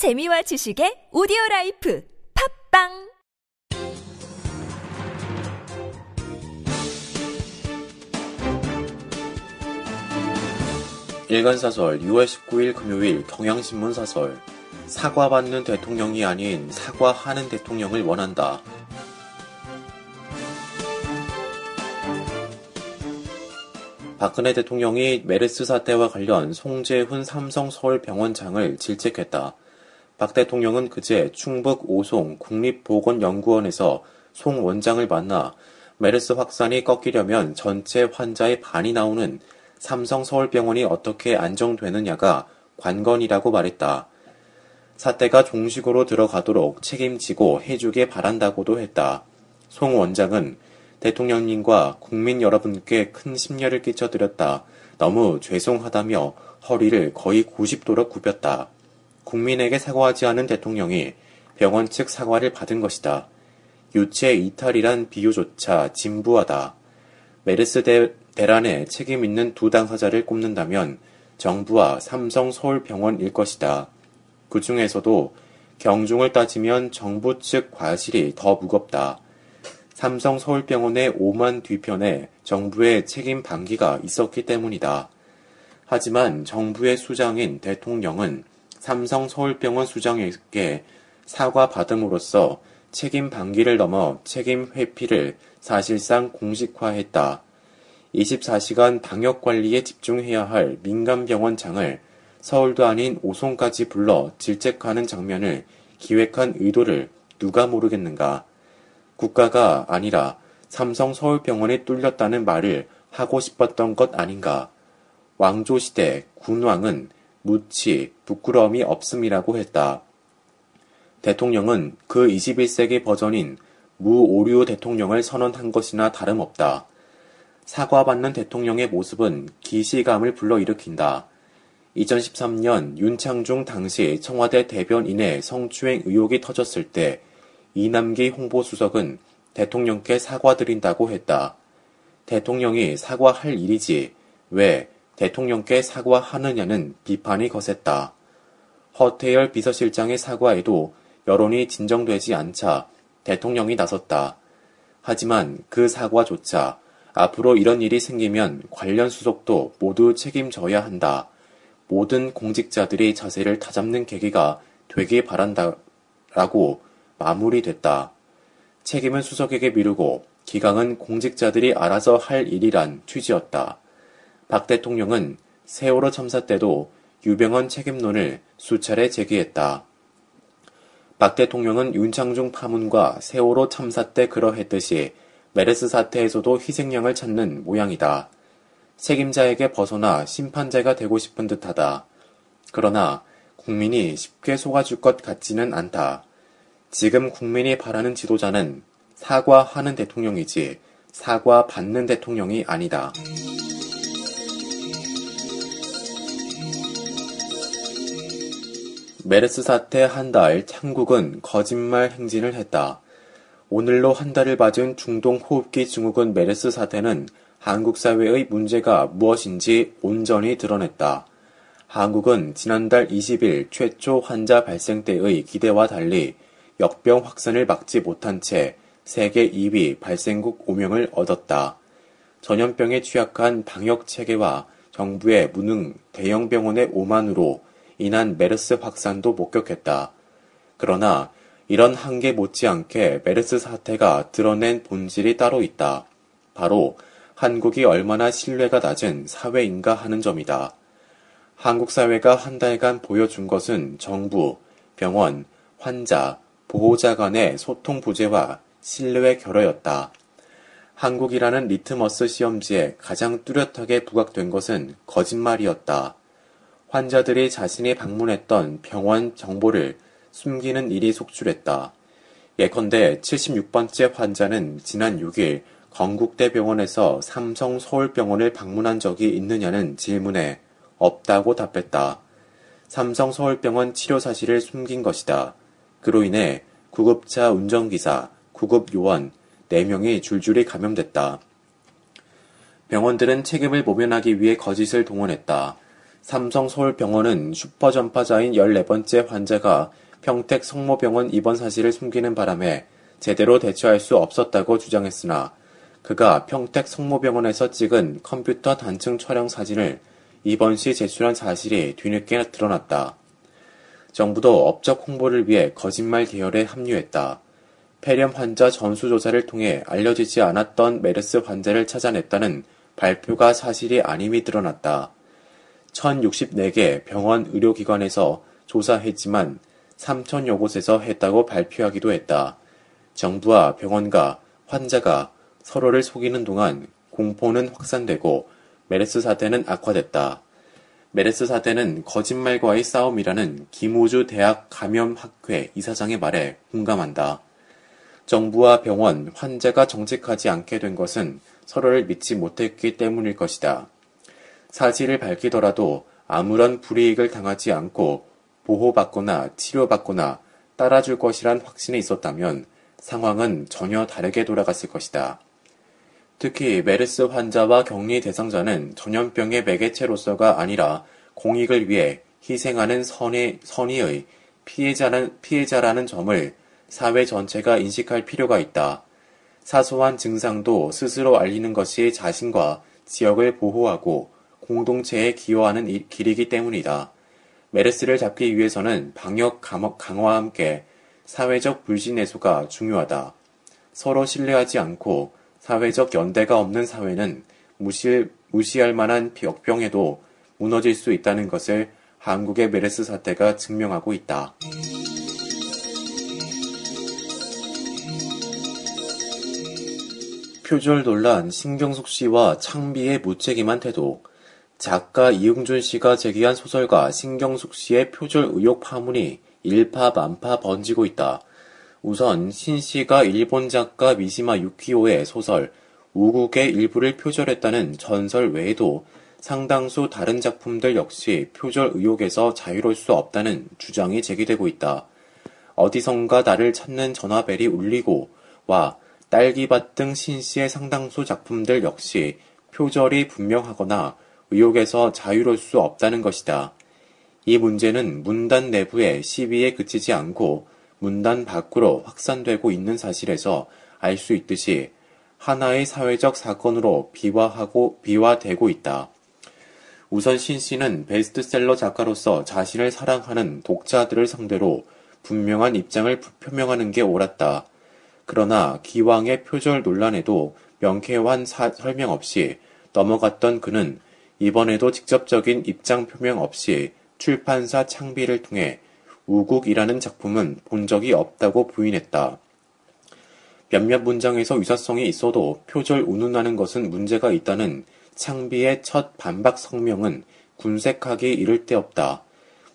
재미와 지식의 오디오 라이프 팟빵 일간사설 6월 19일 금요일 경향신문 사설 사과받는 대통령이 아닌 사과하는 대통령을 원한다. 박근혜 대통령이 메르스 사태와 관련 송재훈 삼성 서울병원장을 질책했다. 박 대통령은 그제 충북 오송 국립보건연구원에서 송 원장을 만나 메르스 확산이 꺾이려면 전체 환자의 반이 나오는 삼성 서울병원이 어떻게 안정되느냐가 관건이라고 말했다. 사태가 종식으로 들어가도록 책임지고 해주길 바란다고도 했다. 송 원장은 대통령님과 국민 여러분께 큰 심려를 끼쳐드렸다. 너무 죄송하다며 허리를 거의 90도로 굽혔다. 국민에게 사과하지 않은 대통령이 병원 측 사과를 받은 것이다. 유체 이탈이란 비유조차 진부하다. 메르스 대, 대란에 책임 있는 두 당사자를 꼽는다면 정부와 삼성 서울병원일 것이다. 그 중에서도 경중을 따지면 정부 측 과실이 더 무겁다. 삼성 서울병원의 오만 뒤편에 정부의 책임 방기가 있었기 때문이다. 하지만 정부의 수장인 대통령은 삼성 서울병원 수장에게 사과 받음으로써 책임 방기를 넘어 책임 회피를 사실상 공식화했다. 24시간 방역 관리에 집중해야 할 민간 병원장을 서울도 아닌 오송까지 불러 질책하는 장면을 기획한 의도를 누가 모르겠는가. 국가가 아니라 삼성 서울병원이 뚫렸다는 말을 하고 싶었던 것 아닌가. 왕조시대 군왕은 무치, 부끄러움이 없음이라고 했다. 대통령은 그 21세기 버전인 무오류 대통령을 선언한 것이나 다름없다. 사과받는 대통령의 모습은 기시감을 불러일으킨다. 2013년 윤창중 당시 청와대 대변인의 성추행 의혹이 터졌을 때 이남기 홍보수석은 대통령께 사과드린다고 했다. 대통령이 사과할 일이지 왜 대통령께 사과하느냐는 비판이 거셌다. 허태열 비서실장의 사과에도 여론이 진정되지 않자 대통령이 나섰다. 하지만 그 사과조차 앞으로 이런 일이 생기면 관련 수석도 모두 책임져야 한다. 모든 공직자들이 자세를 다잡는 계기가 되길 바란다 라고 마무리됐다. 책임은 수석에게 미루고 기강은 공직자들이 알아서 할 일이란 취지였다. 박 대통령은 세월호 참사 때도 유병헌 책임론을 수차례 제기했다. 박 대통령은 윤창중 파문과 세월호 참사 때 그러했듯이 메르스 사태에서도 희생양을 찾는 모양이다. 책임자에게 벗어나 심판자가 되고 싶은 듯하다. 그러나 국민이 쉽게 속아줄 것 같지는 않다. 지금 국민이 바라는 지도자는 사과하는 대통령이지 사과 받는 대통령이 아니다. 메르스 사태 한달 창국은 거짓말 행진을 했다. 오늘로 한 달을 맞은 중동 호흡기 증후군 메르스 사태는 한국 사회의 문제가 무엇인지 온전히 드러냈다. 한국은 지난달 20일 최초 환자 발생 때의 기대와 달리 역병 확산을 막지 못한 채 세계 2위 발생국 5명을 얻었다. 전염병에 취약한 방역 체계와 정부의 무능 대형 병원의 오만으로 인한 메르스 확산도 목격했다. 그러나 이런 한계 못지않게 메르스 사태가 드러낸 본질이 따로 있다. 바로 한국이 얼마나 신뢰가 낮은 사회인가 하는 점이다. 한국 사회가 한 달간 보여준 것은 정부, 병원, 환자, 보호자 간의 소통 부재와 신뢰의 결여였다. 한국이라는 리트머스 시험지에 가장 뚜렷하게 부각된 것은 거짓말이었다. 환자들이 자신이 방문했던 병원 정보를 숨기는 일이 속출했다. 예컨대 76번째 환자는 지난 6일 건국대병원에서 삼성 서울병원을 방문한 적이 있느냐는 질문에 없다고 답했다. 삼성 서울병원 치료 사실을 숨긴 것이다. 그로 인해 구급차 운전기사, 구급 요원 4명이 줄줄이 감염됐다. 병원들은 책임을 모면하기 위해 거짓을 동원했다. 삼성 서울병원은 슈퍼전파자인 14번째 환자가 평택 성모병원 입원 사실을 숨기는 바람에 제대로 대처할 수 없었다고 주장했으나 그가 평택 성모병원에서 찍은 컴퓨터 단층 촬영 사진을 입원 시 제출한 사실이 뒤늦게 드러났다. 정부도 업적 홍보를 위해 거짓말 계열에 합류했다. 폐렴 환자 전수조사를 통해 알려지지 않았던 메르스 환자를 찾아냈다는 발표가 사실이 아님이 드러났다. 1064개 병원 의료기관에서 조사했지만 3천여 곳에서 했다고 발표하기도 했다. 정부와 병원과 환자가 서로를 속이는 동안 공포는 확산되고 메르스 사태는 악화됐다. 메르스 사태는 거짓말과의 싸움이라는 김우주 대학 감염학회 이사장의 말에 공감한다. 정부와 병원, 환자가 정직하지 않게 된 것은 서로를 믿지 못했기 때문일 것이다. 사실을 밝히더라도 아무런 불이익을 당하지 않고 보호받거나 치료받거나 따라줄 것이란 확신이 있었다면 상황은 전혀 다르게 돌아갔을 것이다. 특히 메르스 환자와 격리 대상자는 전염병의 매개체로서가 아니라 공익을 위해 희생하는 선의, 선의의 피해자는, 피해자라는 점을 사회 전체가 인식할 필요가 있다. 사소한 증상도 스스로 알리는 것이 자신과 지역을 보호하고 공동체에 기여하는 길이기 때문이다. 메르스를 잡기 위해서는 방역 강화와 함께 사회적 불신 해소가 중요하다. 서로 신뢰하지 않고 사회적 연대가 없는 사회는 무시, 무시할 만한 역병에도 무너질 수 있다는 것을 한국의 메르스 사태가 증명하고 있다. 표절 논란 신경숙 씨와 창비의 무책임한 태도 작가 이응준 씨가 제기한 소설가 신경숙 씨의 표절 의혹 파문이 일파만파 번지고 있다. 우선 신 씨가 일본 작가 미시마 유키오의 소설 우국의 일부를 표절했다는 전설 외에도 상당수 다른 작품들 역시 표절 의혹에서 자유로울 수 없다는 주장이 제기되고 있다. 어디선가 나를 찾는 전화벨이 울리고 와 딸기밭 등 신 씨의 상당수 작품들 역시 표절이 분명하거나 의혹에서 자유로울 수 없다는 것이다. 이 문제는 문단 내부의 시비에 그치지 않고 문단 밖으로 확산되고 있는 사실에서 알 수 있듯이 하나의 사회적 사건으로 비화하고 비화되고 있다. 우선 신 씨는 베스트셀러 작가로서 자신을 사랑하는 독자들을 상대로 분명한 입장을 표명하는 게 옳았다. 그러나 기왕의 표절 논란에도 명쾌한 사, 설명 없이 넘어갔던 그는 이번에도 직접적인 입장 표명 없이 출판사 창비를 통해 우국이라는 작품은 본 적이 없다고 부인했다. 몇몇 문장에서 유사성이 있어도 표절 운운하는 것은 문제가 있다는 창비의 첫 반박 성명은 군색하기 이를 데 없다.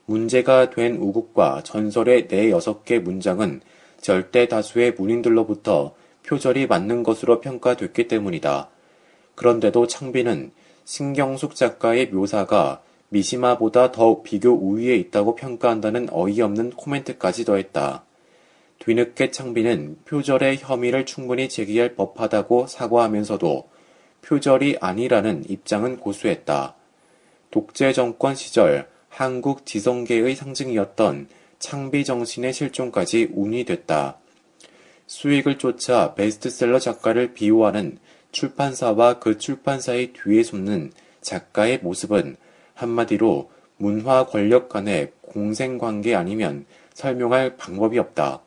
문제가 된 우국과 전설의 네 여섯 개 문장은 절대 다수의 문인들로부터 표절이 맞는 것으로 평가됐기 때문이다. 그런데도 창비는 신경숙 작가의 묘사가 미시마보다 더 비교 우위에 있다고 평가한다는 어이없는 코멘트까지 더했다. 뒤늦게 창비는 표절의 혐의를 충분히 제기할 법하다고 사과하면서도 표절이 아니라는 입장은 고수했다. 독재 정권 시절 한국 지성계의 상징이었던 창비 정신의 실종까지 운이 됐다. 수익을 쫓아 베스트셀러 작가를 비호하는 출판사와 그 출판사의 뒤에 숨는 작가의 모습은 한마디로 문화 권력 간의 공생관계 아니면 설명할 방법이 없다.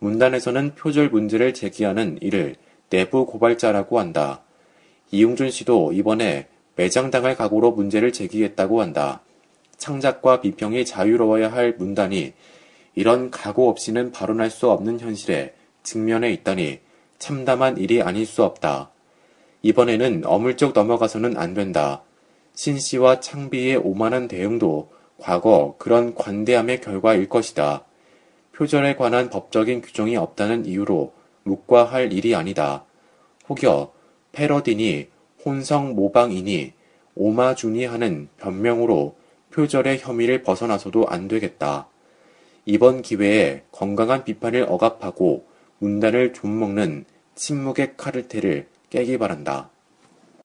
문단에서는 표절 문제를 제기하는 이를 내부 고발자라고 한다. 이용준 씨도 이번에 매장당할 각오로 문제를 제기했다고 한다. 창작과 비평이 자유로워야 할 문단이 이런 각오 없이는 발언할 수 없는 현실에 직면해 있다니 참담한 일이 아닐 수 없다. 이번에는 어물쩍 넘어가서는 안 된다. 신 씨와 창비의 오만한 대응도 과거 그런 관대함의 결과일 것이다. 표절에 관한 법적인 규정이 없다는 이유로 묵과할 일이 아니다. 혹여 패러디니 혼성 모방이니 오마주니 하는 변명으로 표절의 혐의를 벗어나서도 안 되겠다. 이번 기회에 건강한 비판을 억압하고 문단을 좀먹는 침묵의 카르텔을 깨기 바란다.